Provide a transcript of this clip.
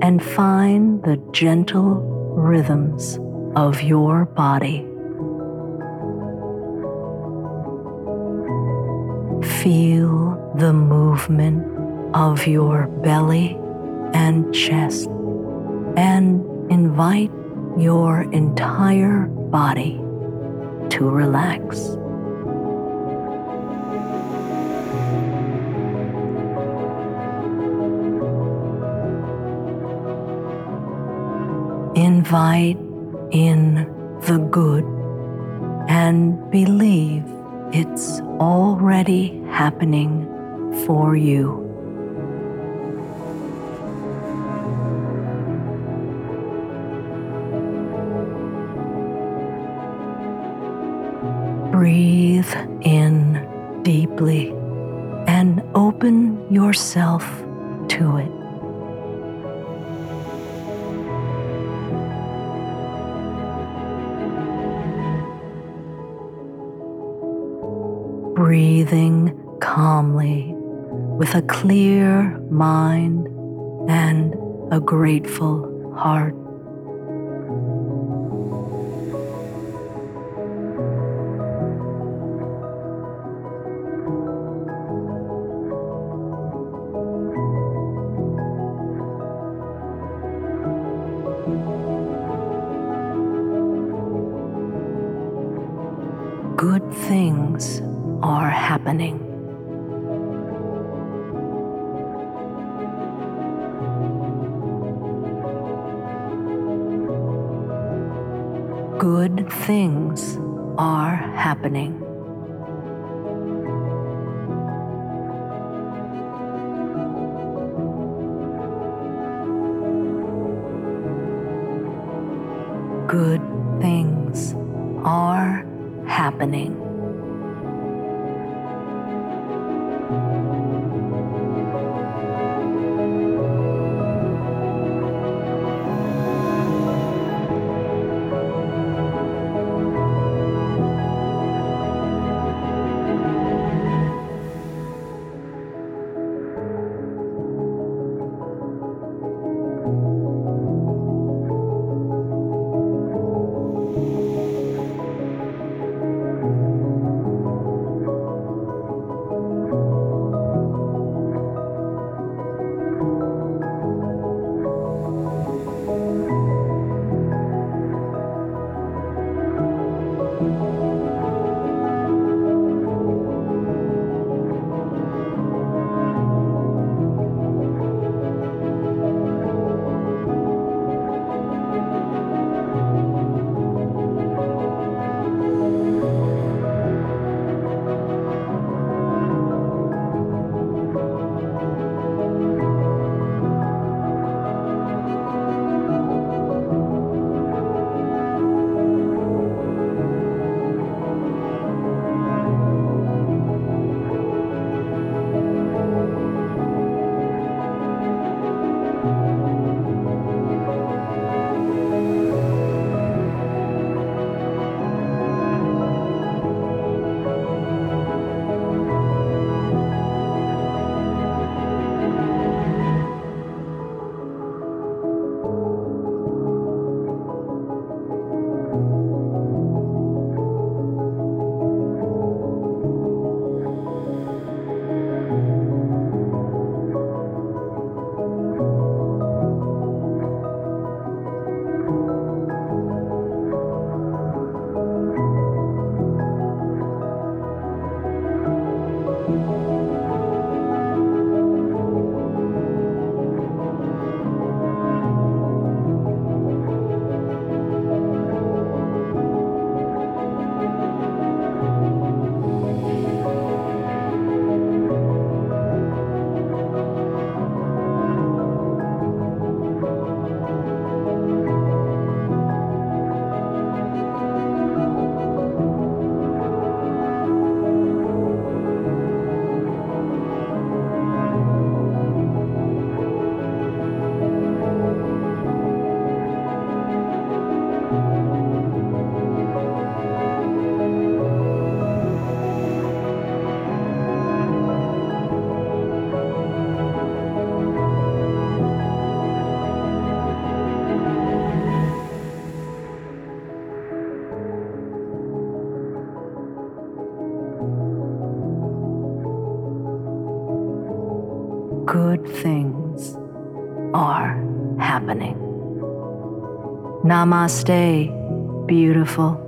and find the gentle rhythms of your body. Feel the movement of your belly and chest and invite your entire body to relax. Invite in the good and believe it's already happening for you. Breathe in deeply and open yourself to it. breathing calmly with a clear mind and a grateful heart. Good things are happening. Good things are happening. Good things are happening. Good things are happening. Namaste, beautiful.